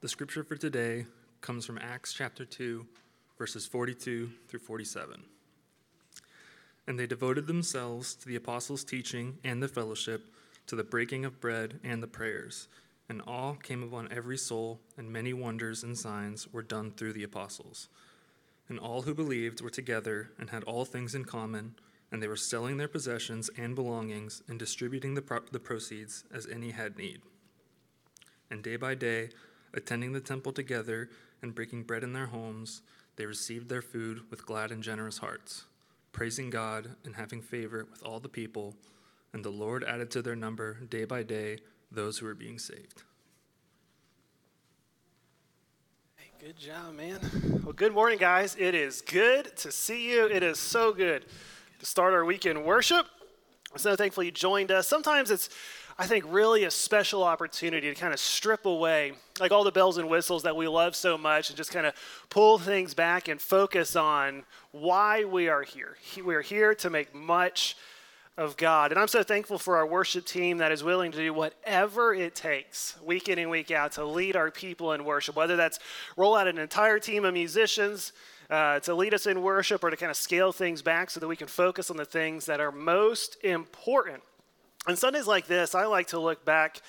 The scripture for today comes from Acts chapter 2, verses 42 through 47. And they devoted themselves to the apostles' teaching and the fellowship, to the breaking of bread and the prayers. And awe came upon every soul, and many wonders and signs were done through the apostles. And all who believed were together and had all things in common, and they were selling their possessions and belongings and distributing the, pro- the proceeds as any had need. And day by day, attending the temple together and breaking bread in their homes, they received their food with glad and generous hearts, praising God and having favor with all the people. And the Lord added to their number day by day those who were being saved. Hey, good job, man. Well, good morning, guys. It is good to see you. It is so good to start our weekend worship. I'm so thankful you joined us. Sometimes it's I think, really a special opportunity to kind of strip away, like all the bells and whistles that we love so much, and just kind of pull things back and focus on why we are here. We're here to make much of God. And I'm so thankful for our worship team that is willing to do whatever it takes, week in and week out, to lead our people in worship, whether that's roll out an entire team of musicians. Uh, to lead us in worship or to kind of scale things back so that we can focus on the things that are most important on Sundays like this, I like to look back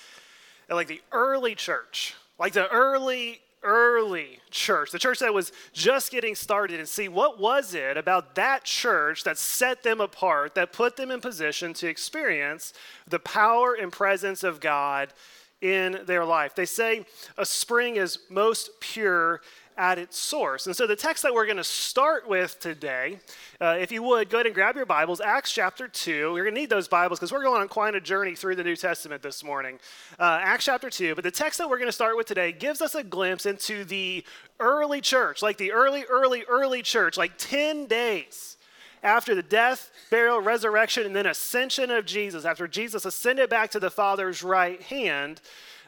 at like the early church, like the early early church, the church that was just getting started, and see what was it about that church that set them apart, that put them in position to experience the power and presence of God in their life. They say a spring is most pure at its source. And so the text that we're going to start with today, uh, if you would, go ahead and grab your Bibles, Acts chapter 2. You're going to need those Bibles because we're going on quite a journey through the New Testament this morning. Uh, Acts chapter 2. But the text that we're going to start with today gives us a glimpse into the early church, like the early, early, early church, like 10 days after the death, burial, resurrection, and then ascension of Jesus, after Jesus ascended back to the Father's right hand,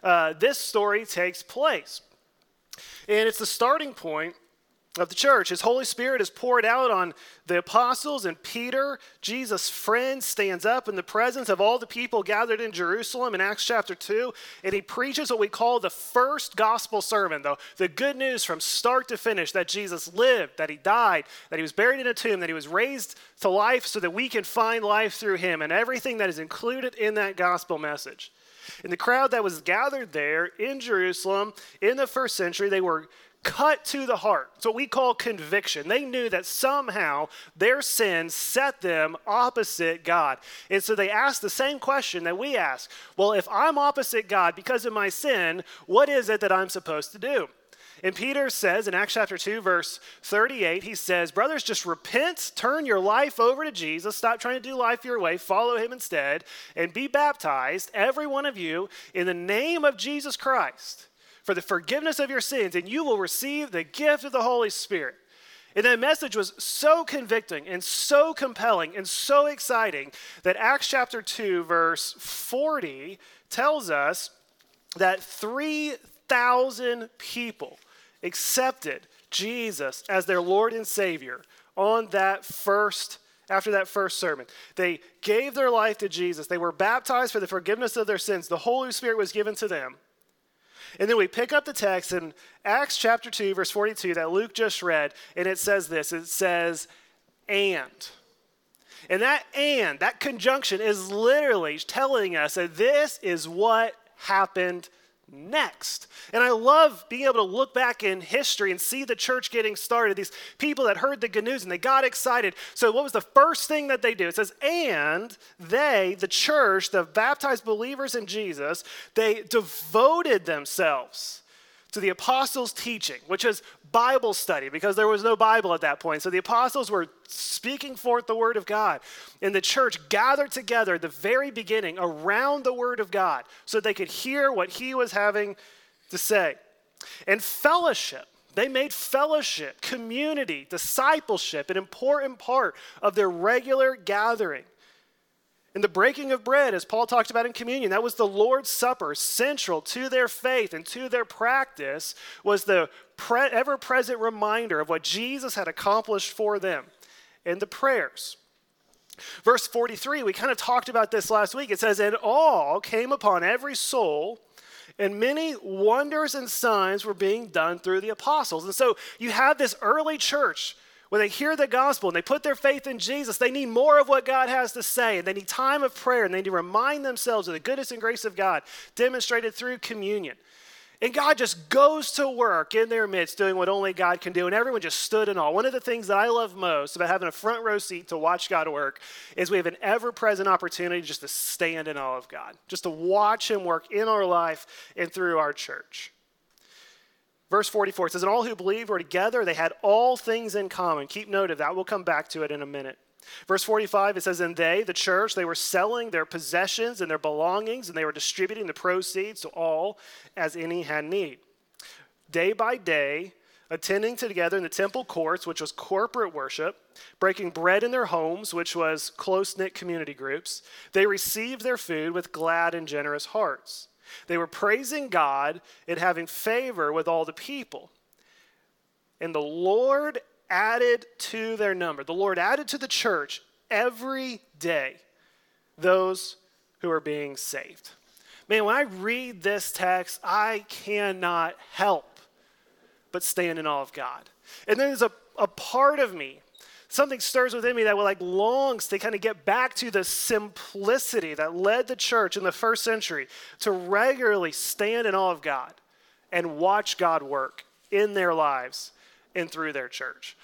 uh, this story takes place. And it's the starting point of the church. His Holy Spirit is poured out on the apostles, and Peter, Jesus' friend, stands up in the presence of all the people gathered in Jerusalem in Acts chapter 2, and he preaches what we call the first gospel sermon, though the good news from start to finish that Jesus lived, that he died, that he was buried in a tomb, that he was raised to life so that we can find life through him, and everything that is included in that gospel message. And the crowd that was gathered there in Jerusalem in the first century, they were cut to the heart. It's what we call conviction. They knew that somehow their sin set them opposite God. And so they asked the same question that we ask Well, if I'm opposite God because of my sin, what is it that I'm supposed to do? And Peter says in Acts chapter 2, verse 38, he says, Brothers, just repent, turn your life over to Jesus, stop trying to do life your way, follow him instead, and be baptized, every one of you, in the name of Jesus Christ for the forgiveness of your sins, and you will receive the gift of the Holy Spirit. And that message was so convicting and so compelling and so exciting that Acts chapter 2, verse 40 tells us that 3,000 people accepted Jesus as their Lord and Savior on that first after that first sermon. They gave their life to Jesus. They were baptized for the forgiveness of their sins. The Holy Spirit was given to them. And then we pick up the text in Acts chapter 2, verse 42 that Luke just read, and it says this it says, and. And that and, that conjunction is literally telling us that this is what happened next. And I love being able to look back in history and see the church getting started. These people that heard the good news and they got excited. So, what was the first thing that they do? It says, and they, the church, the baptized believers in Jesus, they devoted themselves to the apostles' teaching, which is Bible study, because there was no Bible at that point. So the apostles were speaking forth the word of God. And the church gathered together at the very beginning around the word of God so they could hear what he was having to say. And fellowship. They made fellowship, community, discipleship an important part of their regular gathering. And the breaking of bread, as Paul talked about in communion, that was the Lord's Supper, central to their faith and to their practice, was the pre- ever present reminder of what Jesus had accomplished for them. And the prayers. Verse 43, we kind of talked about this last week. It says, And all came upon every soul, And many wonders and signs were being done through the apostles. And so you have this early church when they hear the gospel and they put their faith in Jesus, they need more of what God has to say. And they need time of prayer and they need to remind themselves of the goodness and grace of God demonstrated through communion. And God just goes to work in their midst doing what only God can do. And everyone just stood in awe. One of the things that I love most about having a front row seat to watch God work is we have an ever present opportunity just to stand in awe of God, just to watch Him work in our life and through our church. Verse 44 says, And all who believed were together, they had all things in common. Keep note of that. We'll come back to it in a minute. Verse 45, it says, And they, the church, they were selling their possessions and their belongings, and they were distributing the proceeds to all as any had need. Day by day, attending together in the temple courts, which was corporate worship, breaking bread in their homes, which was close knit community groups, they received their food with glad and generous hearts they were praising God and having favor with all the people. And the Lord added to their number, the Lord added to the church every day those who are being saved. Man, when I read this text, I cannot help but stand in awe of God. And there's a, a part of me something stirs within me that like longs to kind of get back to the simplicity that led the church in the first century to regularly stand in awe of God and watch God work in their lives and through their church.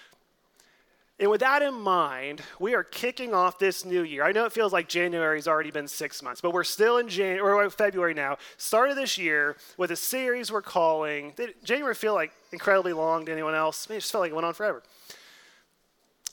And with that in mind, we are kicking off this new year. I know it feels like January's already been six months, but we're still in January or uh, February now. Started this year with a series we're calling. Did January feel like incredibly long to anyone else? it just felt like it went on forever.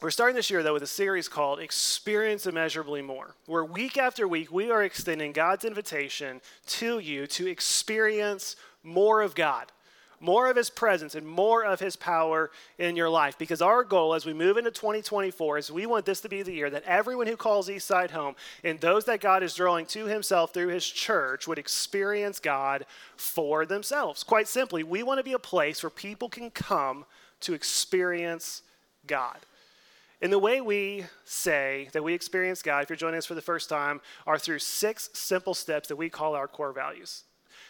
We're starting this year, though, with a series called Experience Immeasurably More, where week after week we are extending God's invitation to you to experience more of God, more of His presence, and more of His power in your life. Because our goal as we move into 2024 is we want this to be the year that everyone who calls Eastside home and those that God is drawing to Himself through His church would experience God for themselves. Quite simply, we want to be a place where people can come to experience God. And the way we say that we experience God, if you're joining us for the first time, are through six simple steps that we call our core values.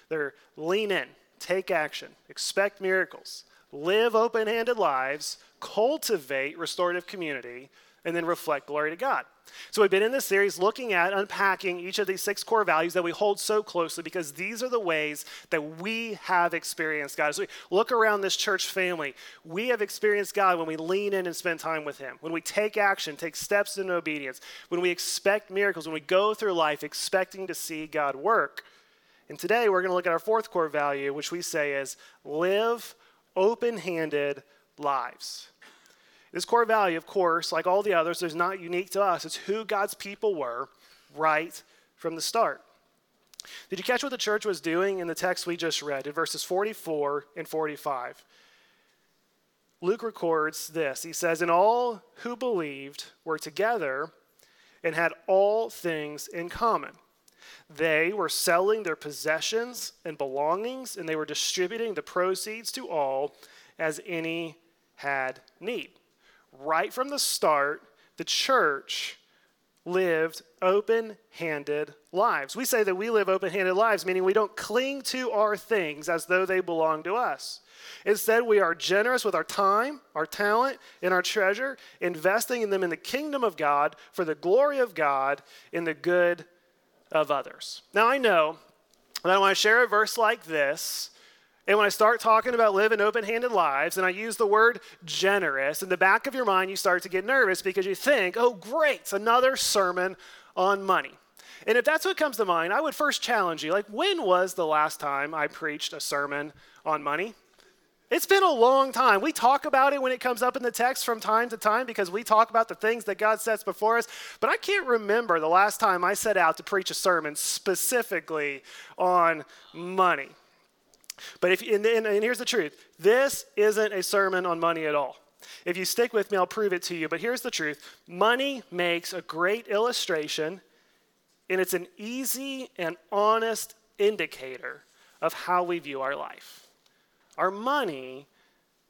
They're lean in, take action, expect miracles, live open handed lives, cultivate restorative community, and then reflect glory to God. So we've been in this series looking at unpacking each of these six core values that we hold so closely because these are the ways that we have experienced God. As we look around this church family, we have experienced God when we lean in and spend time with Him, when we take action, take steps in obedience, when we expect miracles, when we go through life expecting to see God work. And today we're going to look at our fourth core value, which we say is live open handed lives. This core value, of course, like all the others, is not unique to us. It's who God's people were right from the start. Did you catch what the church was doing in the text we just read in verses 44 and 45? Luke records this. He says, And all who believed were together and had all things in common. They were selling their possessions and belongings, and they were distributing the proceeds to all as any had need right from the start, the church lived open handed lives. We say that we live open handed lives, meaning we don't cling to our things as though they belong to us. Instead, we are generous with our time, our talent, and our treasure, investing in them in the kingdom of God for the glory of God in the good of others. Now, I know that when I share a verse like this, and when I start talking about living open handed lives and I use the word generous, in the back of your mind, you start to get nervous because you think, oh, great, another sermon on money. And if that's what comes to mind, I would first challenge you like, when was the last time I preached a sermon on money? It's been a long time. We talk about it when it comes up in the text from time to time because we talk about the things that God sets before us. But I can't remember the last time I set out to preach a sermon specifically on money. But if, and, and, and here's the truth this isn't a sermon on money at all. If you stick with me, I'll prove it to you. But here's the truth money makes a great illustration, and it's an easy and honest indicator of how we view our life. Our money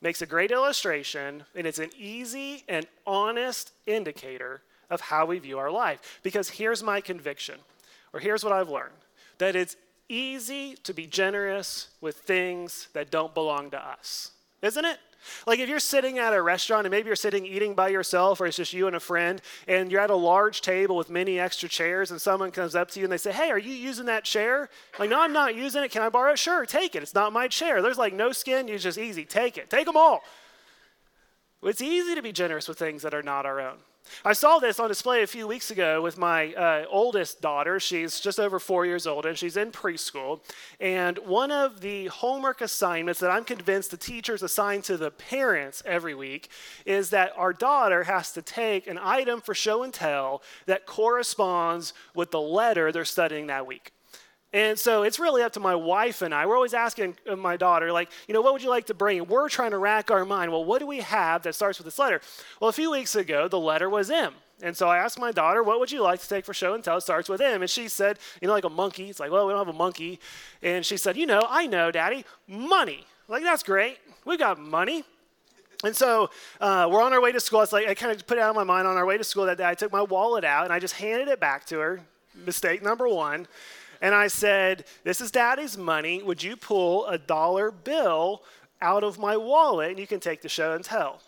makes a great illustration, and it's an easy and honest indicator of how we view our life. Because here's my conviction, or here's what I've learned that it's easy to be generous with things that don't belong to us, isn't it? Like if you're sitting at a restaurant and maybe you're sitting eating by yourself or it's just you and a friend and you're at a large table with many extra chairs and someone comes up to you and they say, Hey, are you using that chair? Like, no, I'm not using it. Can I borrow it? Sure, take it. It's not my chair. There's like no skin. You just easy. Take it. Take them all. It's easy to be generous with things that are not our own. I saw this on display a few weeks ago with my uh, oldest daughter. She's just over four years old and she's in preschool. And one of the homework assignments that I'm convinced the teachers assign to the parents every week is that our daughter has to take an item for show and tell that corresponds with the letter they're studying that week. And so it's really up to my wife and I. We're always asking uh, my daughter, like, you know, what would you like to bring? We're trying to rack our mind. Well, what do we have that starts with this letter? Well, a few weeks ago, the letter was M. And so I asked my daughter, what would you like to take for show and tell? It starts with M. And she said, you know, like a monkey. It's like, well, we don't have a monkey. And she said, you know, I know, Daddy, money. Like, that's great. We've got money. And so uh, we're on our way to school. It's like I kind of put it out of my mind on our way to school that day. I took my wallet out and I just handed it back to her. Mistake number one and I said, This is daddy's money. Would you pull a dollar bill out of my wallet and you can take the show and tell?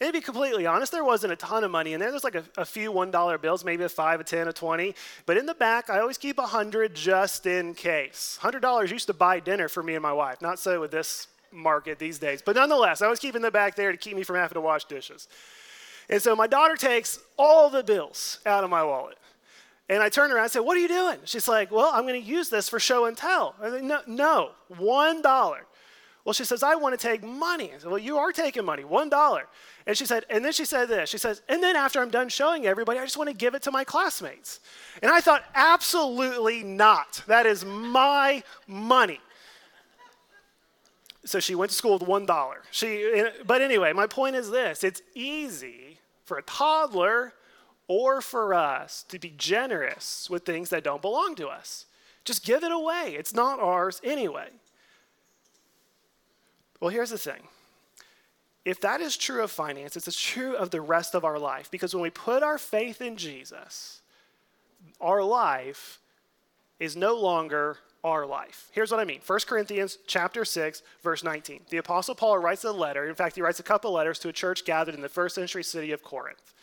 And to be completely honest, there wasn't a ton of money in there. There's like a, a few $1 bills, maybe a 5, a 10, a 20. But in the back, I always keep a 100 just in case. $100 used to buy dinner for me and my wife. Not so with this market these days. But nonetheless, I was keeping the back there to keep me from having to wash dishes. And so my daughter takes all the bills out of my wallet. And I turned around and said, What are you doing? She's like, Well, I'm going to use this for show and tell. I said, No, no, one dollar. Well, she says, I want to take money. I said, Well, you are taking money, one dollar. And she said, and then she said this. She says, and then after I'm done showing everybody, I just want to give it to my classmates. And I thought, absolutely not. That is my money. So she went to school with one dollar. She, but anyway, my point is this: it's easy for a toddler or for us to be generous with things that don't belong to us. Just give it away. It's not ours anyway. Well, here's the thing. If that is true of finance, it's true of the rest of our life because when we put our faith in Jesus, our life is no longer our life. Here's what I mean. 1 Corinthians chapter 6 verse 19. The apostle Paul writes a letter. In fact, he writes a couple letters to a church gathered in the first century city of Corinth.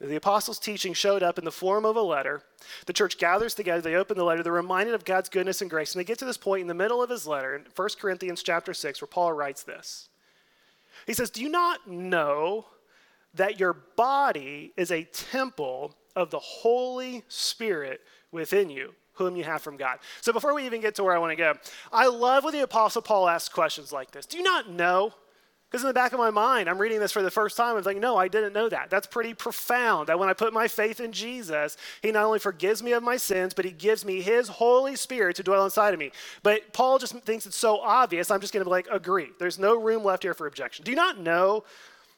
The apostles' teaching showed up in the form of a letter. The church gathers together, they open the letter, they're reminded of God's goodness and grace. And they get to this point in the middle of his letter, in 1 Corinthians chapter 6, where Paul writes this. He says, Do you not know that your body is a temple of the Holy Spirit within you, whom you have from God? So before we even get to where I want to go, I love when the apostle Paul asks questions like this. Do you not know? Because in the back of my mind, I'm reading this for the first time. I was like, no, I didn't know that. That's pretty profound. That when I put my faith in Jesus, He not only forgives me of my sins, but He gives me His Holy Spirit to dwell inside of me. But Paul just thinks it's so obvious, I'm just going to be like, agree. There's no room left here for objection. Do you not know,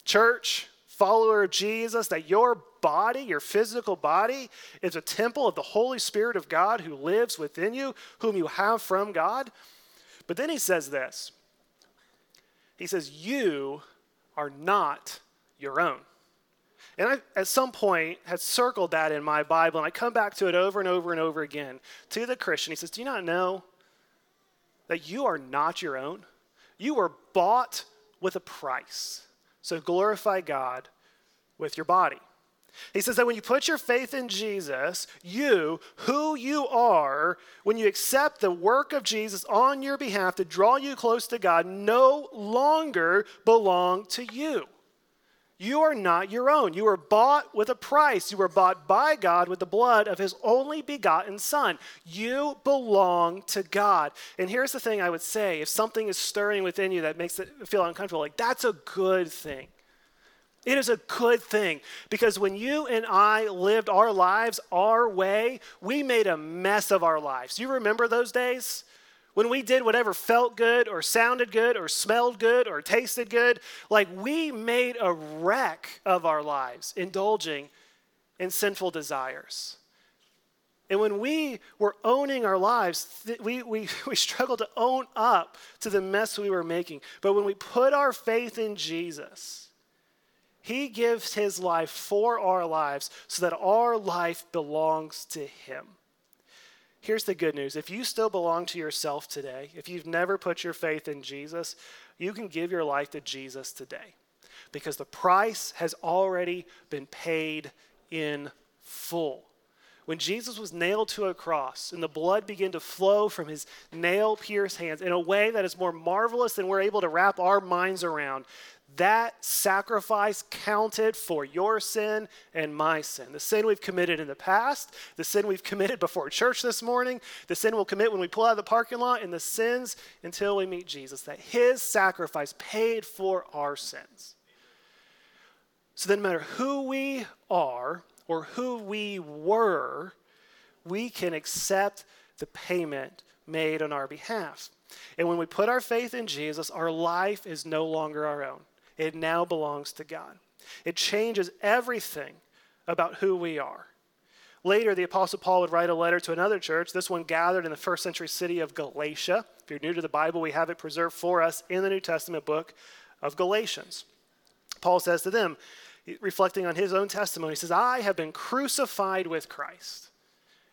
church, follower of Jesus, that your body, your physical body, is a temple of the Holy Spirit of God who lives within you, whom you have from God? But then he says this he says, You are not your own. And I, at some point, had circled that in my Bible, and I come back to it over and over and over again to the Christian. He says, Do you not know that you are not your own? You were bought with a price. So glorify God with your body. He says that when you put your faith in Jesus, you, who you are, when you accept the work of Jesus on your behalf to draw you close to God, no longer belong to you. You are not your own. You were bought with a price. You were bought by God with the blood of his only begotten Son. You belong to God. And here's the thing I would say if something is stirring within you that makes it feel uncomfortable, like that's a good thing. It is a good thing because when you and I lived our lives our way, we made a mess of our lives. You remember those days? When we did whatever felt good or sounded good or smelled good or tasted good, like we made a wreck of our lives, indulging in sinful desires. And when we were owning our lives, we, we, we struggled to own up to the mess we were making. But when we put our faith in Jesus, he gives his life for our lives so that our life belongs to him. here's the good news. If you still belong to yourself today, if you've never put your faith in Jesus, you can give your life to Jesus today because the price has already been paid in full. When Jesus was nailed to a cross and the blood began to flow from his nail pierced hands in a way that is more marvelous than we're able to wrap our minds around, that sacrifice counted for your sin and my sin. The sin we've committed in the past, the sin we've committed before church this morning, the sin we'll commit when we pull out of the parking lot, and the sins until we meet Jesus. That his sacrifice paid for our sins. So then, no matter who we are, or who we were, we can accept the payment made on our behalf. And when we put our faith in Jesus, our life is no longer our own. It now belongs to God. It changes everything about who we are. Later, the Apostle Paul would write a letter to another church, this one gathered in the first century city of Galatia. If you're new to the Bible, we have it preserved for us in the New Testament book of Galatians. Paul says to them, reflecting on his own testimony, he says, I have been crucified with Christ.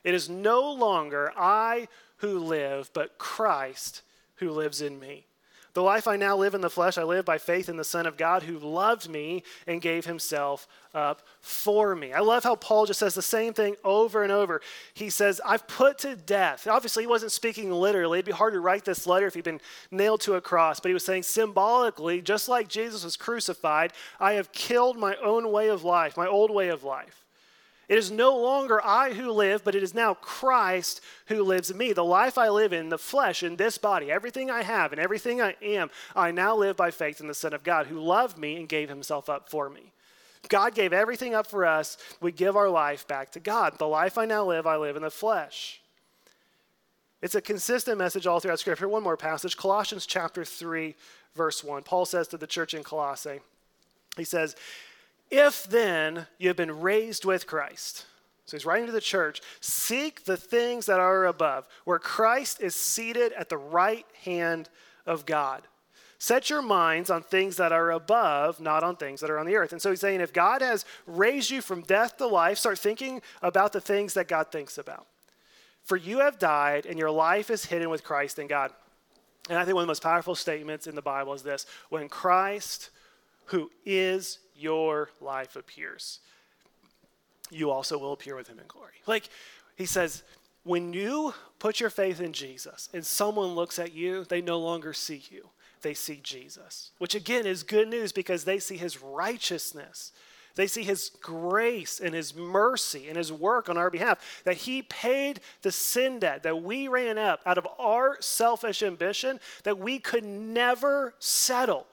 It is no longer I who live, but Christ who lives in me. The life I now live in the flesh, I live by faith in the Son of God who loved me and gave himself up for me. I love how Paul just says the same thing over and over. He says, I've put to death. Obviously, he wasn't speaking literally. It'd be hard to write this letter if he'd been nailed to a cross, but he was saying symbolically, just like Jesus was crucified, I have killed my own way of life, my old way of life. It is no longer I who live, but it is now Christ who lives in me. The life I live in the flesh, in this body, everything I have and everything I am, I now live by faith in the Son of God who loved me and gave himself up for me. God gave everything up for us. We give our life back to God. The life I now live, I live in the flesh. It's a consistent message all throughout Scripture. One more passage Colossians chapter 3, verse 1. Paul says to the church in Colossae, he says, if then you have been raised with Christ, so he's writing to the church, seek the things that are above, where Christ is seated at the right hand of God. Set your minds on things that are above, not on things that are on the earth. And so he's saying, if God has raised you from death to life, start thinking about the things that God thinks about. For you have died, and your life is hidden with Christ in God. And I think one of the most powerful statements in the Bible is this when Christ, who is your life appears, you also will appear with him in glory. Like he says, when you put your faith in Jesus and someone looks at you, they no longer see you, they see Jesus, which again is good news because they see his righteousness. They see his grace and his mercy and his work on our behalf, that he paid the sin debt that we ran up out of our selfish ambition that we could never settle.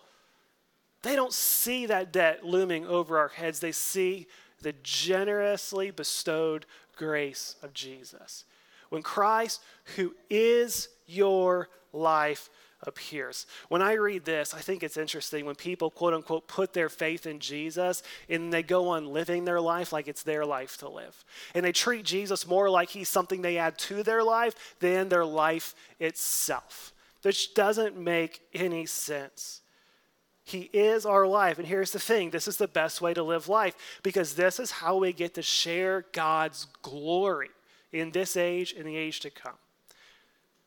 They don't see that debt looming over our heads. They see the generously bestowed grace of Jesus. When Christ, who is your life, appears. When I read this, I think it's interesting when people, quote unquote, put their faith in Jesus and they go on living their life like it's their life to live. And they treat Jesus more like he's something they add to their life than their life itself, which doesn't make any sense. He is our life. And here's the thing this is the best way to live life because this is how we get to share God's glory in this age and the age to come,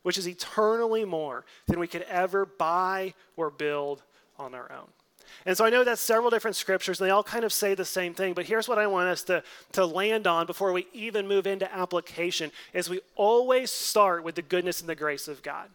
which is eternally more than we could ever buy or build on our own. And so I know that's several different scriptures, and they all kind of say the same thing, but here's what I want us to, to land on before we even move into application is we always start with the goodness and the grace of God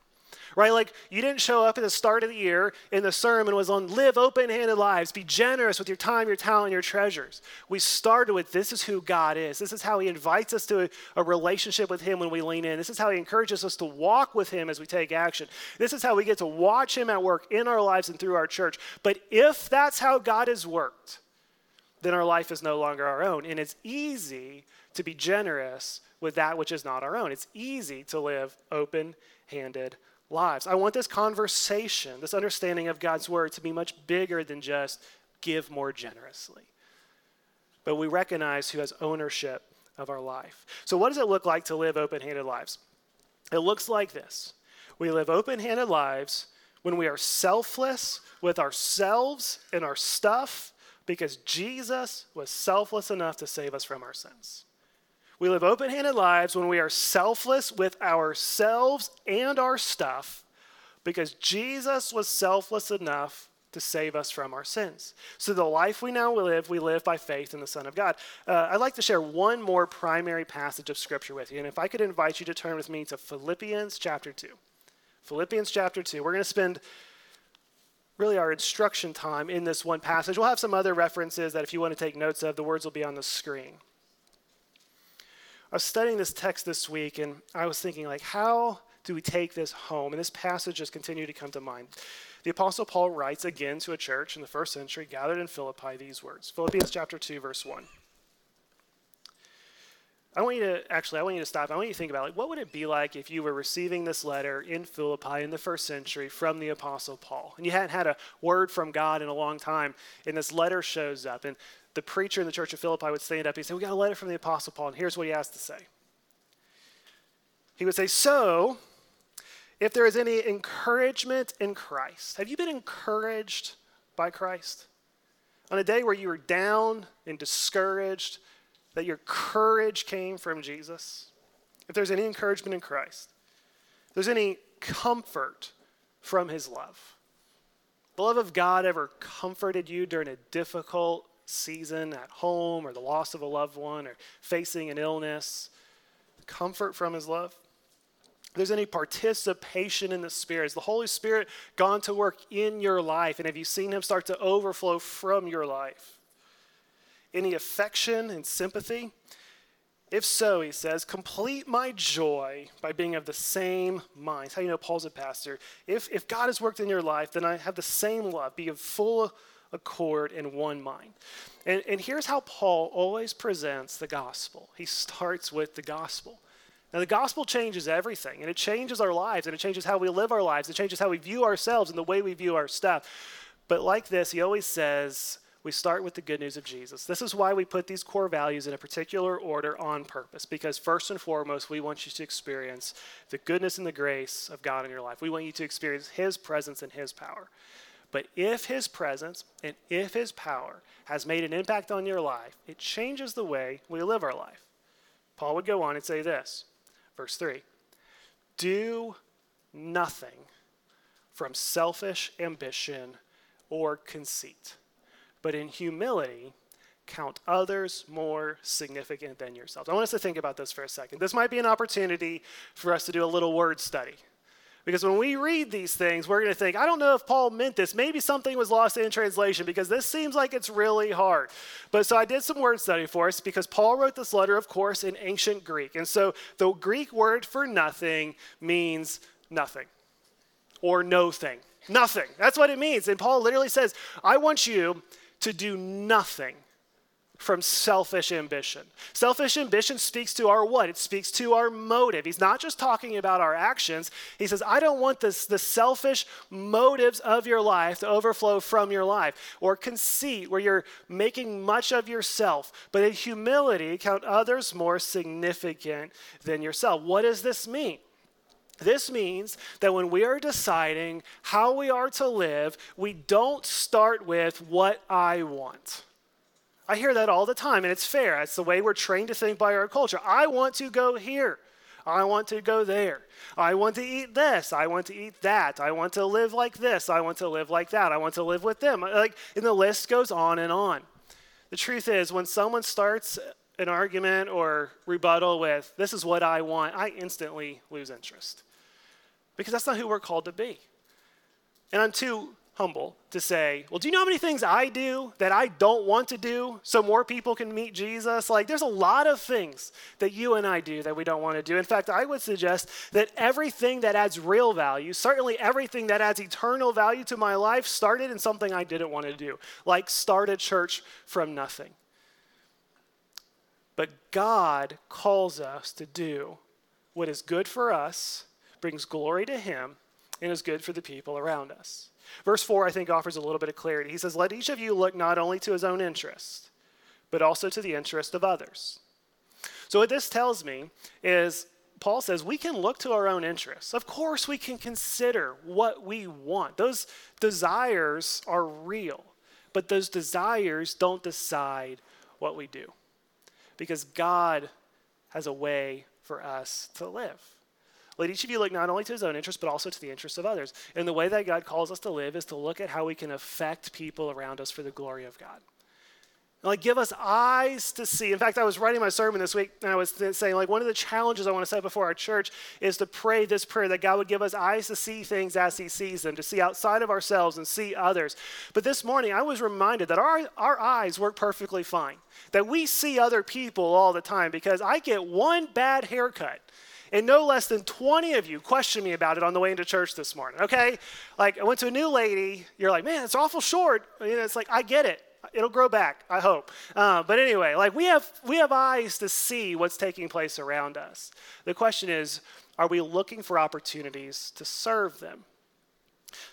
right? Like you didn't show up at the start of the year and the sermon was on live open handed lives, be generous with your time, your talent, your treasures. We started with this is who God is. This is how He invites us to a, a relationship with Him when we lean in. This is how He encourages us to walk with Him as we take action. This is how we get to watch Him at work in our lives and through our church. But if that's how God has worked, then our life is no longer our own. And it's easy to be generous with that which is not our own. It's easy to live open handed lives. I want this conversation, this understanding of God's word to be much bigger than just give more generously. But we recognize who has ownership of our life. So, what does it look like to live open handed lives? It looks like this we live open handed lives when we are selfless with ourselves and our stuff because Jesus was selfless enough to save us from our sins. We live open handed lives when we are selfless with ourselves and our stuff because Jesus was selfless enough to save us from our sins. So the life we now live, we live by faith in the Son of God. Uh, I'd like to share one more primary passage of Scripture with you. And if I could invite you to turn with me to Philippians chapter 2. Philippians chapter 2. We're going to spend really our instruction time in this one passage. We'll have some other references that if you want to take notes of, the words will be on the screen. I was studying this text this week and I was thinking like how do we take this home? And this passage just continued to come to mind. The Apostle Paul writes again to a church in the first century gathered in Philippi these words Philippians chapter 2, verse 1. I want you to actually, I want you to stop. I want you to think about like, what would it be like if you were receiving this letter in Philippi in the first century from the Apostle Paul, and you hadn't had a word from God in a long time, and this letter shows up, and the preacher in the church of Philippi would stand up. He'd say, "We got a letter from the Apostle Paul, and here's what he has to say." He would say, "So, if there is any encouragement in Christ, have you been encouraged by Christ? On a day where you were down and discouraged, that your courage came from Jesus? If there's any encouragement in Christ, if there's any comfort from his love, the love of God ever comforted you during a difficult season at home or the loss of a loved one or facing an illness? Comfort from his love? there's any participation in the Spirit? Has the Holy Spirit gone to work in your life? And have you seen Him start to overflow from your life? Any affection and sympathy? If so, he says, complete my joy by being of the same mind. How you know Paul's a pastor. If, if God has worked in your life, then I have the same love, be full accord in one mind. And, and here's how Paul always presents the gospel he starts with the gospel. Now, the gospel changes everything, and it changes our lives, and it changes how we live our lives. It changes how we view ourselves and the way we view our stuff. But like this, he always says, we start with the good news of Jesus. This is why we put these core values in a particular order on purpose, because first and foremost, we want you to experience the goodness and the grace of God in your life. We want you to experience His presence and His power. But if His presence and if His power has made an impact on your life, it changes the way we live our life. Paul would go on and say this Verse 3 Do nothing from selfish ambition or conceit, but in humility, count others more significant than yourselves. I want us to think about this for a second. This might be an opportunity for us to do a little word study. Because when we read these things, we're going to think, I don't know if Paul meant this. Maybe something was lost in translation because this seems like it's really hard. But so I did some word study for us because Paul wrote this letter, of course, in ancient Greek. And so the Greek word for nothing means nothing or no thing. Nothing. That's what it means. And Paul literally says, I want you to do nothing from selfish ambition. Selfish ambition speaks to our what? It speaks to our motive. He's not just talking about our actions. He says, I don't want this, the selfish motives of your life to overflow from your life. Or conceit, where you're making much of yourself. But in humility, count others more significant than yourself. What does this mean? This means that when we are deciding how we are to live, we don't start with what I want. I hear that all the time, and it's fair. It's the way we're trained to think by our culture. I want to go here. I want to go there. I want to eat this. I want to eat that. I want to live like this. I want to live like that. I want to live with them. Like, and the list goes on and on. The truth is, when someone starts an argument or rebuttal with, this is what I want, I instantly lose interest. Because that's not who we're called to be. And I'm too humble to say, well, do you know how many things I do that I don't want to do so more people can meet Jesus? Like, there's a lot of things that you and I do that we don't want to do. In fact, I would suggest that everything that adds real value, certainly everything that adds eternal value to my life, started in something I didn't want to do, like start a church from nothing. But God calls us to do what is good for us, brings glory to Him, and is good for the people around us. Verse 4, I think, offers a little bit of clarity. He says, Let each of you look not only to his own interest, but also to the interest of others. So, what this tells me is Paul says we can look to our own interests. Of course, we can consider what we want. Those desires are real, but those desires don't decide what we do. Because God has a way for us to live. Let each of you look not only to his own interest, but also to the interests of others. And the way that God calls us to live is to look at how we can affect people around us for the glory of God. Like, give us eyes to see. In fact, I was writing my sermon this week, and I was saying, like, one of the challenges I want to set before our church is to pray this prayer that God would give us eyes to see things as He sees them, to see outside of ourselves and see others. But this morning, I was reminded that our, our eyes work perfectly fine, that we see other people all the time because I get one bad haircut and no less than 20 of you questioned me about it on the way into church this morning, okay? Like, I went to a new lady, you're like, man, it's awful short. You know, it's like, I get it. It'll grow back, I hope. Uh, but anyway, like we have we have eyes to see what's taking place around us. The question is, are we looking for opportunities to serve them?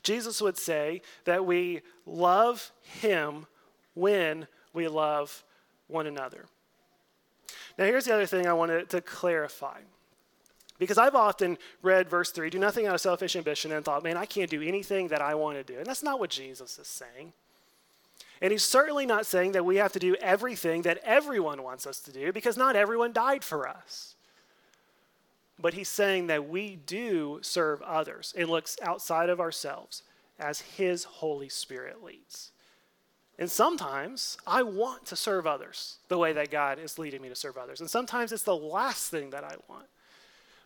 Jesus would say that we love him when we love one another. Now, here's the other thing I wanted to clarify. Because I've often read verse 3 do nothing out of selfish ambition and thought, man, I can't do anything that I want to do. And that's not what Jesus is saying. And he's certainly not saying that we have to do everything that everyone wants us to do because not everyone died for us. But he's saying that we do serve others and looks outside of ourselves as his Holy Spirit leads. And sometimes I want to serve others the way that God is leading me to serve others. And sometimes it's the last thing that I want.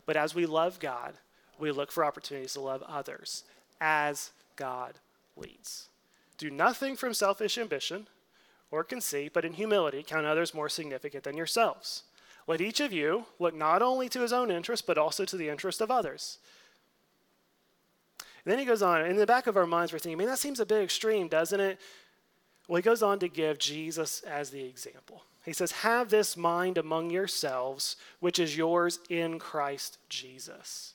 But as we love God, we look for opportunities to love others as God leads. Do nothing from selfish ambition or conceit, but in humility count others more significant than yourselves. Let each of you look not only to his own interest, but also to the interest of others. And then he goes on, in the back of our minds, we're thinking, man, that seems a bit extreme, doesn't it? Well, he goes on to give Jesus as the example. He says, Have this mind among yourselves, which is yours in Christ Jesus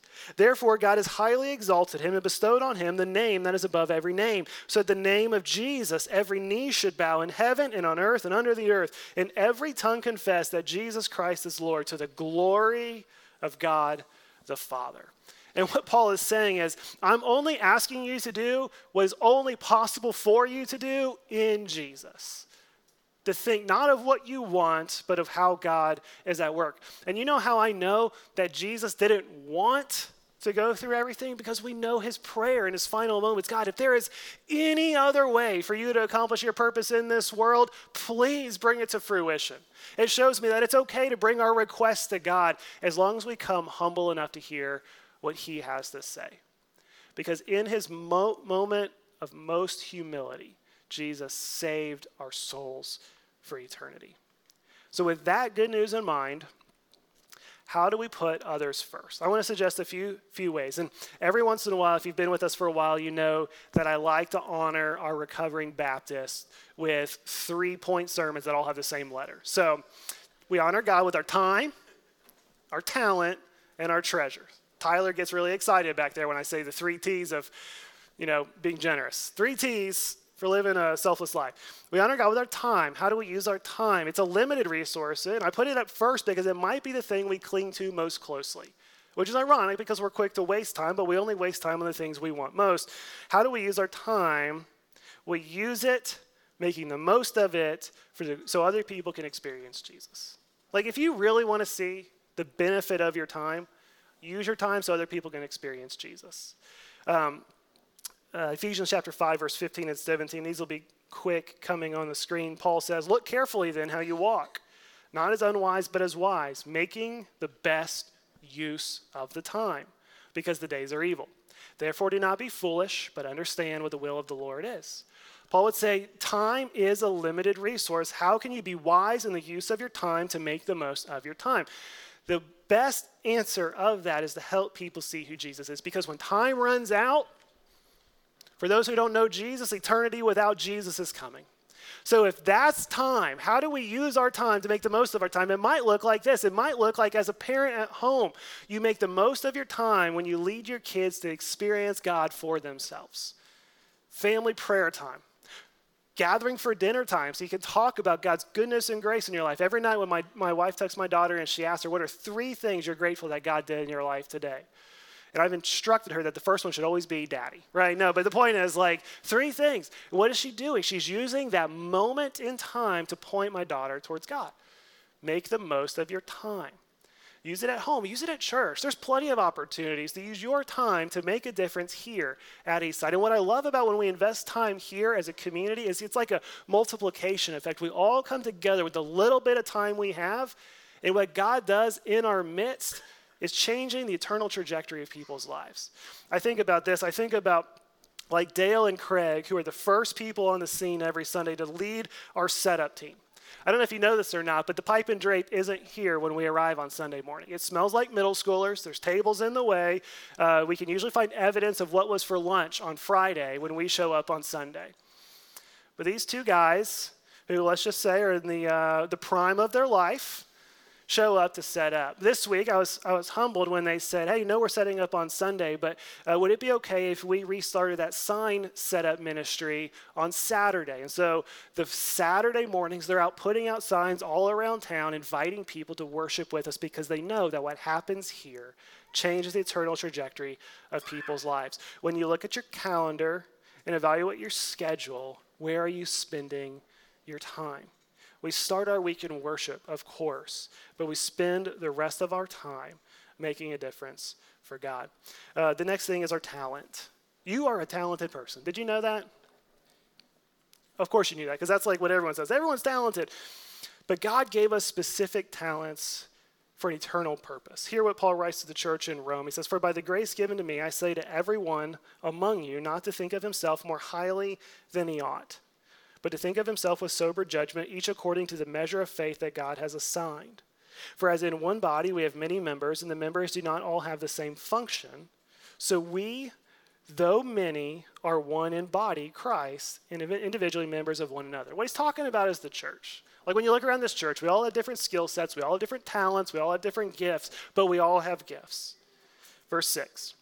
Therefore, God has highly exalted him and bestowed on him the name that is above every name. So, at the name of Jesus, every knee should bow in heaven and on earth and under the earth, and every tongue confess that Jesus Christ is Lord to the glory of God the Father. And what Paul is saying is, I'm only asking you to do what is only possible for you to do in Jesus to think not of what you want, but of how God is at work. And you know how I know that Jesus didn't want to go through everything? Because we know his prayer in his final moments God, if there is any other way for you to accomplish your purpose in this world, please bring it to fruition. It shows me that it's okay to bring our requests to God as long as we come humble enough to hear what he has to say. Because in his mo- moment of most humility, Jesus saved our souls for eternity. So, with that good news in mind, how do we put others first? I want to suggest a few few ways. And every once in a while, if you've been with us for a while, you know that I like to honor our recovering Baptists with three point sermons that all have the same letter. So we honor God with our time, our talent, and our treasure. Tyler gets really excited back there when I say the three T's of, you know, being generous. Three T's for living a selfless life. We honor God with our time. How do we use our time? It's a limited resource, and I put it up first because it might be the thing we cling to most closely, which is ironic because we're quick to waste time, but we only waste time on the things we want most. How do we use our time? We use it making the most of it the, so other people can experience Jesus. Like if you really want to see the benefit of your time, use your time so other people can experience Jesus. Um, uh, Ephesians chapter 5, verse 15 and 17. These will be quick coming on the screen. Paul says, Look carefully then how you walk, not as unwise, but as wise, making the best use of the time, because the days are evil. Therefore, do not be foolish, but understand what the will of the Lord is. Paul would say, Time is a limited resource. How can you be wise in the use of your time to make the most of your time? The best answer of that is to help people see who Jesus is, because when time runs out, for those who don't know Jesus, eternity without Jesus is coming. So, if that's time, how do we use our time to make the most of our time? It might look like this. It might look like as a parent at home, you make the most of your time when you lead your kids to experience God for themselves. Family prayer time. gathering for dinner time so you can talk about God's goodness and grace in your life. Every night when my, my wife texts my daughter and she asks her, What are three things you're grateful that God did in your life today? And I've instructed her that the first one should always be daddy, right? No, but the point is like three things. What is she doing? She's using that moment in time to point my daughter towards God. Make the most of your time. Use it at home, use it at church. There's plenty of opportunities to use your time to make a difference here at Eastside. And what I love about when we invest time here as a community is it's like a multiplication effect. We all come together with the little bit of time we have, and what God does in our midst is changing the eternal trajectory of people's lives. I think about this, I think about like Dale and Craig, who are the first people on the scene every Sunday to lead our setup team. I don't know if you know this or not, but the pipe and drape isn't here when we arrive on Sunday morning. It smells like middle schoolers. There's tables in the way. Uh, we can usually find evidence of what was for lunch on Friday when we show up on Sunday. But these two guys, who let's just say are in the, uh, the prime of their life, show up to set up. This week, I was, I was humbled when they said, Hey, you know, we're setting up on Sunday, but uh, would it be okay if we restarted that sign setup ministry on Saturday? And so the Saturday mornings, they're out putting out signs all around town, inviting people to worship with us because they know that what happens here changes the eternal trajectory of people's lives. When you look at your calendar and evaluate your schedule, where are you spending your time? We start our week in worship, of course, but we spend the rest of our time making a difference for God. Uh, the next thing is our talent. You are a talented person. Did you know that? Of course you knew that, because that's like what everyone says. Everyone's talented. But God gave us specific talents for an eternal purpose. Hear what Paul writes to the church in Rome. He says, For by the grace given to me, I say to everyone among you not to think of himself more highly than he ought but to think of himself with sober judgment, each according to the measure of faith that God has assigned. For as in one body we have many members, and the members do not all have the same function, so we, though many, are one in body, Christ, and individually members of one another. What he's talking about is the church. Like when you look around this church, we all have different skill sets, we all have different talents, we all have different gifts, but we all have gifts. Verse 6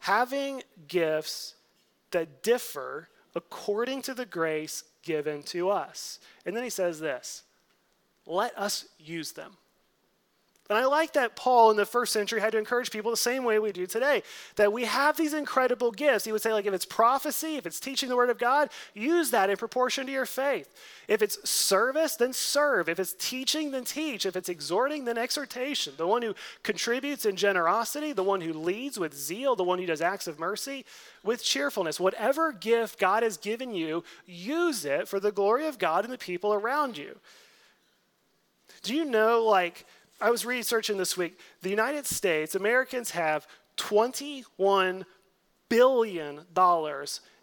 Having gifts that differ according to the grace given to us. And then he says this let us use them. And I like that Paul in the first century had to encourage people the same way we do today that we have these incredible gifts. He would say, like, if it's prophecy, if it's teaching the word of God, use that in proportion to your faith. If it's service, then serve. If it's teaching, then teach. If it's exhorting, then exhortation. The one who contributes in generosity, the one who leads with zeal, the one who does acts of mercy with cheerfulness. Whatever gift God has given you, use it for the glory of God and the people around you. Do you know, like, I was researching this week. The United States, Americans have $21 billion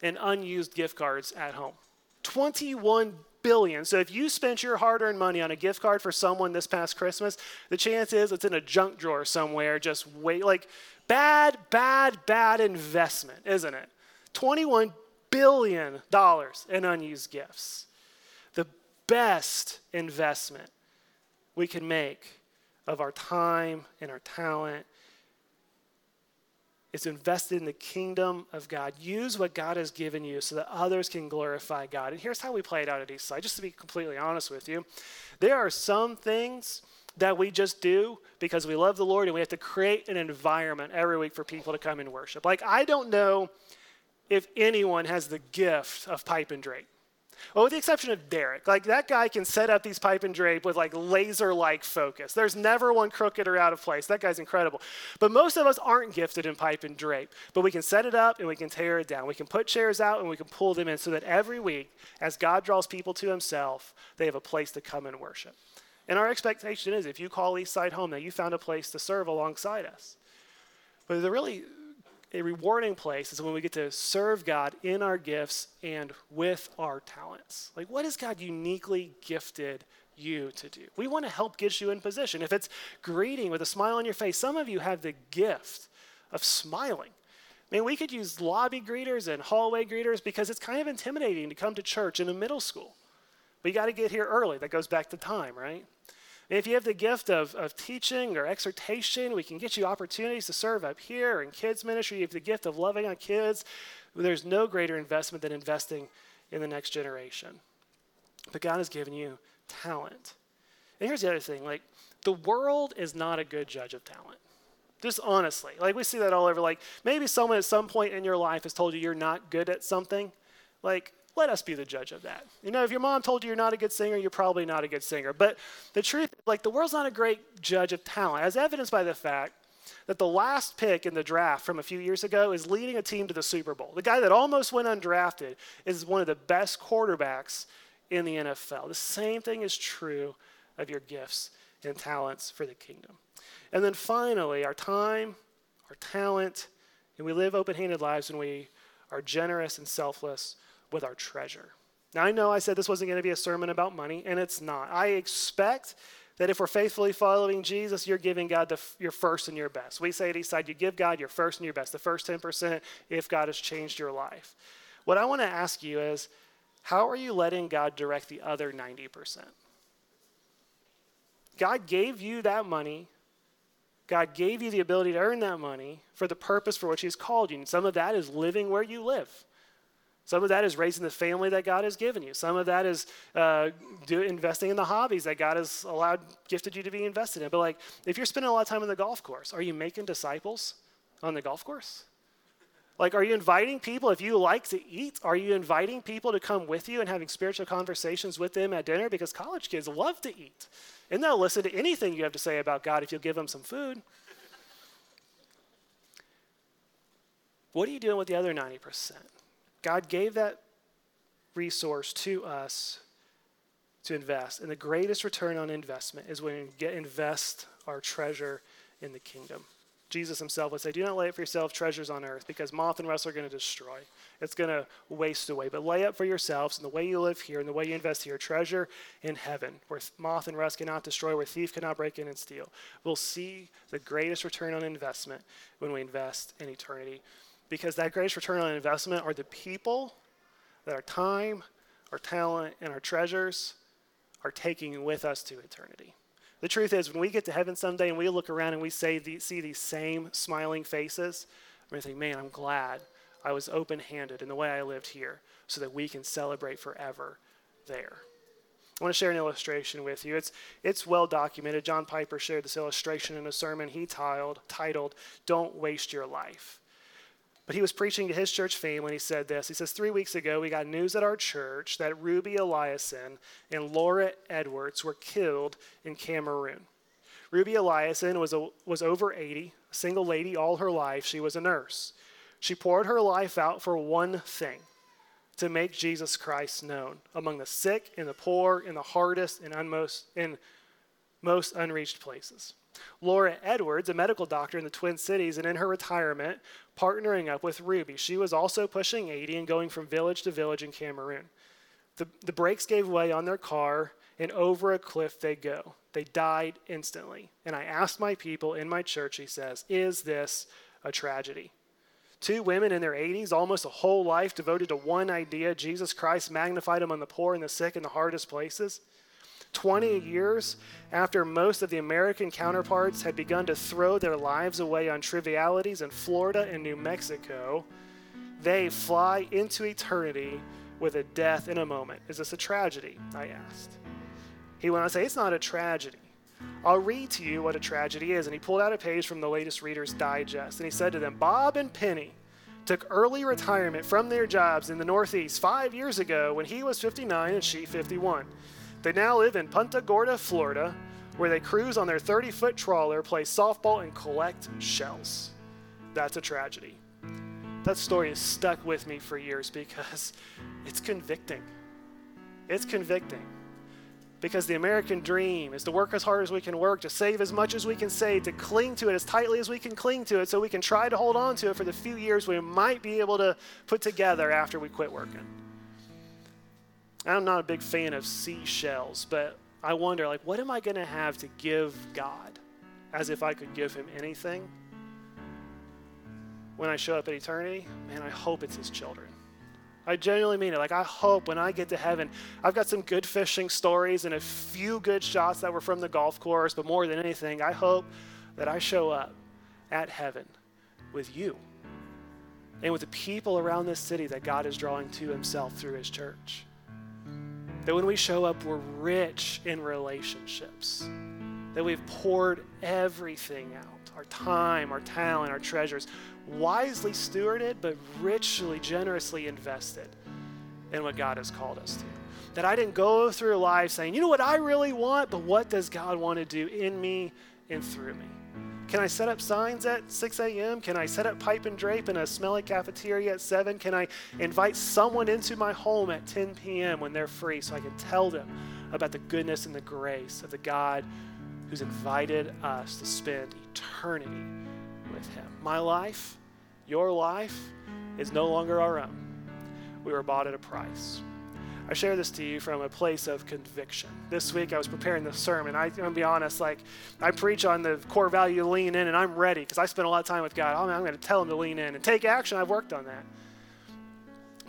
in unused gift cards at home. 21 billion. So if you spent your hard-earned money on a gift card for someone this past Christmas, the chance is it's in a junk drawer somewhere just wait like bad bad bad investment, isn't it? 21 billion dollars in unused gifts. The best investment we can make of our time and our talent is invested in the kingdom of God. Use what God has given you so that others can glorify God. And here's how we play it out at Eastside, just to be completely honest with you. There are some things that we just do because we love the Lord and we have to create an environment every week for people to come and worship. Like, I don't know if anyone has the gift of pipe and drape. Well, with the exception of Derek, like that guy can set up these pipe and drape with like laser like focus. There's never one crooked or out of place. That guy's incredible. But most of us aren't gifted in pipe and drape. But we can set it up and we can tear it down. We can put chairs out and we can pull them in so that every week, as God draws people to himself, they have a place to come and worship. And our expectation is if you call Eastside home, that you found a place to serve alongside us. But the really a rewarding place is when we get to serve God in our gifts and with our talents. Like, what has God uniquely gifted you to do? We want to help get you in position. If it's greeting with a smile on your face, some of you have the gift of smiling. I mean, we could use lobby greeters and hallway greeters because it's kind of intimidating to come to church in a middle school. But you got to get here early. That goes back to time, right? If you have the gift of, of teaching or exhortation, we can get you opportunities to serve up here in kids' ministry. You have the gift of loving on kids. There's no greater investment than investing in the next generation. But God has given you talent. And here's the other thing like, the world is not a good judge of talent. Just honestly. Like, we see that all over. Like, maybe someone at some point in your life has told you you're not good at something. Like, let us be the judge of that. You know, if your mom told you you're not a good singer, you're probably not a good singer. But the truth, like, the world's not a great judge of talent, as evidenced by the fact that the last pick in the draft from a few years ago is leading a team to the Super Bowl. The guy that almost went undrafted is one of the best quarterbacks in the NFL. The same thing is true of your gifts and talents for the kingdom. And then finally, our time, our talent, and we live open handed lives when we are generous and selfless with our treasure. Now, I know I said this wasn't going to be a sermon about money, and it's not. I expect that if we're faithfully following Jesus, you're giving God the, your first and your best. We say at Eastside, you give God your first and your best, the first 10% if God has changed your life. What I want to ask you is, how are you letting God direct the other 90%? God gave you that money. God gave you the ability to earn that money for the purpose for which He's called you. And some of that is living where you live. Some of that is raising the family that God has given you. Some of that is uh, do, investing in the hobbies that God has allowed, gifted you to be invested in. But like, if you're spending a lot of time on the golf course, are you making disciples on the golf course? Like, are you inviting people, if you like to eat, are you inviting people to come with you and having spiritual conversations with them at dinner? Because college kids love to eat. And they'll listen to anything you have to say about God if you'll give them some food. What are you doing with the other 90%? God gave that resource to us to invest. And the greatest return on investment is when we get, invest our treasure in the kingdom. Jesus himself would say, Do not lay up for yourself treasures on earth because moth and rust are going to destroy. It's going to waste away. But lay up for yourselves in the way you live here and the way you invest here treasure in heaven where moth and rust cannot destroy, where thief cannot break in and steal. We'll see the greatest return on investment when we invest in eternity because that greatest return on investment are the people that our time, our talent, and our treasures are taking with us to eternity. The truth is, when we get to heaven someday and we look around and we see these same smiling faces, we're going to think, man, I'm glad I was open handed in the way I lived here so that we can celebrate forever there. I want to share an illustration with you. It's, it's well documented. John Piper shared this illustration in a sermon he titled Don't Waste Your Life. But he was preaching to his church family and he said this. He says, Three weeks ago, we got news at our church that Ruby Eliason and Laura Edwards were killed in Cameroon. Ruby Eliason was, a, was over 80, a single lady all her life. She was a nurse. She poured her life out for one thing to make Jesus Christ known among the sick and the poor in the hardest and unmost, in most unreached places. Laura Edwards, a medical doctor in the Twin Cities, and in her retirement, partnering up with Ruby. She was also pushing 80 and going from village to village in Cameroon. The, the brakes gave way on their car, and over a cliff they go. They died instantly. And I asked my people in my church, he says, Is this a tragedy? Two women in their 80s, almost a whole life devoted to one idea Jesus Christ magnified among the poor and the sick in the hardest places. 20 years after most of the American counterparts had begun to throw their lives away on trivialities in Florida and New Mexico, they fly into eternity with a death in a moment. Is this a tragedy? I asked. He went on to say, It's not a tragedy. I'll read to you what a tragedy is. And he pulled out a page from the latest Reader's Digest. And he said to them, Bob and Penny took early retirement from their jobs in the Northeast five years ago when he was 59 and she 51. They now live in Punta Gorda, Florida, where they cruise on their 30 foot trawler, play softball, and collect shells. That's a tragedy. That story has stuck with me for years because it's convicting. It's convicting. Because the American dream is to work as hard as we can work, to save as much as we can save, to cling to it as tightly as we can cling to it so we can try to hold on to it for the few years we might be able to put together after we quit working. I'm not a big fan of seashells, but I wonder, like, what am I going to have to give God as if I could give him anything? When I show up at eternity, man, I hope it's his children. I genuinely mean it. Like, I hope when I get to heaven, I've got some good fishing stories and a few good shots that were from the golf course, but more than anything, I hope that I show up at heaven with you and with the people around this city that God is drawing to himself through his church. That when we show up, we're rich in relationships. That we've poured everything out our time, our talent, our treasures, wisely stewarded, but richly, generously invested in what God has called us to. That I didn't go through life saying, you know what I really want, but what does God want to do in me and through me? Can I set up signs at 6 a.m.? Can I set up pipe and drape in a smelly cafeteria at 7? Can I invite someone into my home at 10 p.m. when they're free so I can tell them about the goodness and the grace of the God who's invited us to spend eternity with Him? My life, your life, is no longer our own. We were bought at a price. I share this to you from a place of conviction. This week I was preparing the sermon. I, am gonna be honest, like I preach on the core value to lean in, and I'm ready because I spent a lot of time with God. Oh, man, I'm going to tell him to lean in and take action. I've worked on that.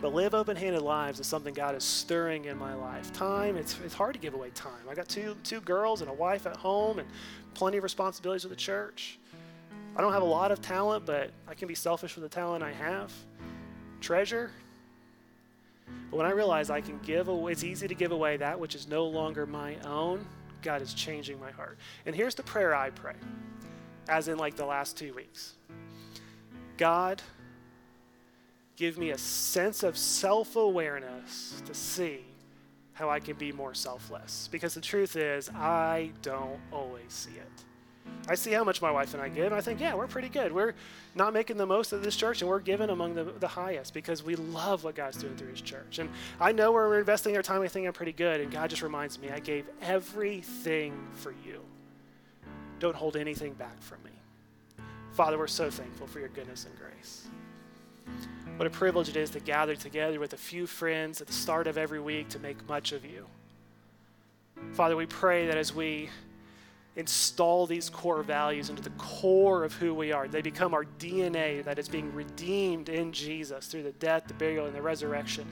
But live open-handed lives is something God is stirring in my life. Time, it's, it's hard to give away time. I got two two girls and a wife at home and plenty of responsibilities with the church. I don't have a lot of talent, but I can be selfish with the talent I have. Treasure, but when I realize I can give away, it's easy to give away that which is no longer my own, God is changing my heart. And here's the prayer I pray, as in like the last two weeks God, give me a sense of self awareness to see how I can be more selfless. Because the truth is, I don't always see it. I see how much my wife and I give, and I think, yeah, we're pretty good. We're not making the most of this church, and we're giving among the, the highest because we love what God's doing through His church. And I know where we're investing our time, I think I'm pretty good, and God just reminds me, I gave everything for you. Don't hold anything back from me. Father, we're so thankful for your goodness and grace. What a privilege it is to gather together with a few friends at the start of every week to make much of you. Father, we pray that as we install these core values into the core of who we are. They become our DNA that is being redeemed in Jesus through the death, the burial, and the resurrection.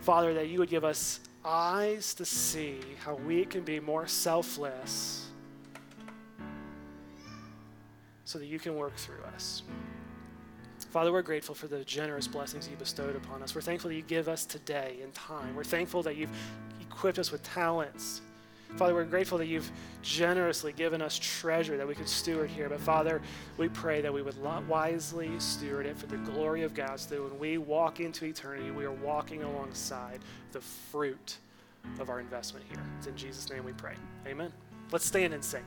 Father, that you would give us eyes to see how we can be more selfless so that you can work through us. Father, we're grateful for the generous blessings you bestowed upon us. We're thankful that you give us today in time. We're thankful that you've equipped us with talents Father, we're grateful that you've generously given us treasure that we could steward here. But Father, we pray that we would wisely steward it for the glory of God so that when we walk into eternity, we are walking alongside the fruit of our investment here. It's in Jesus' name we pray. Amen. Let's stand and sing.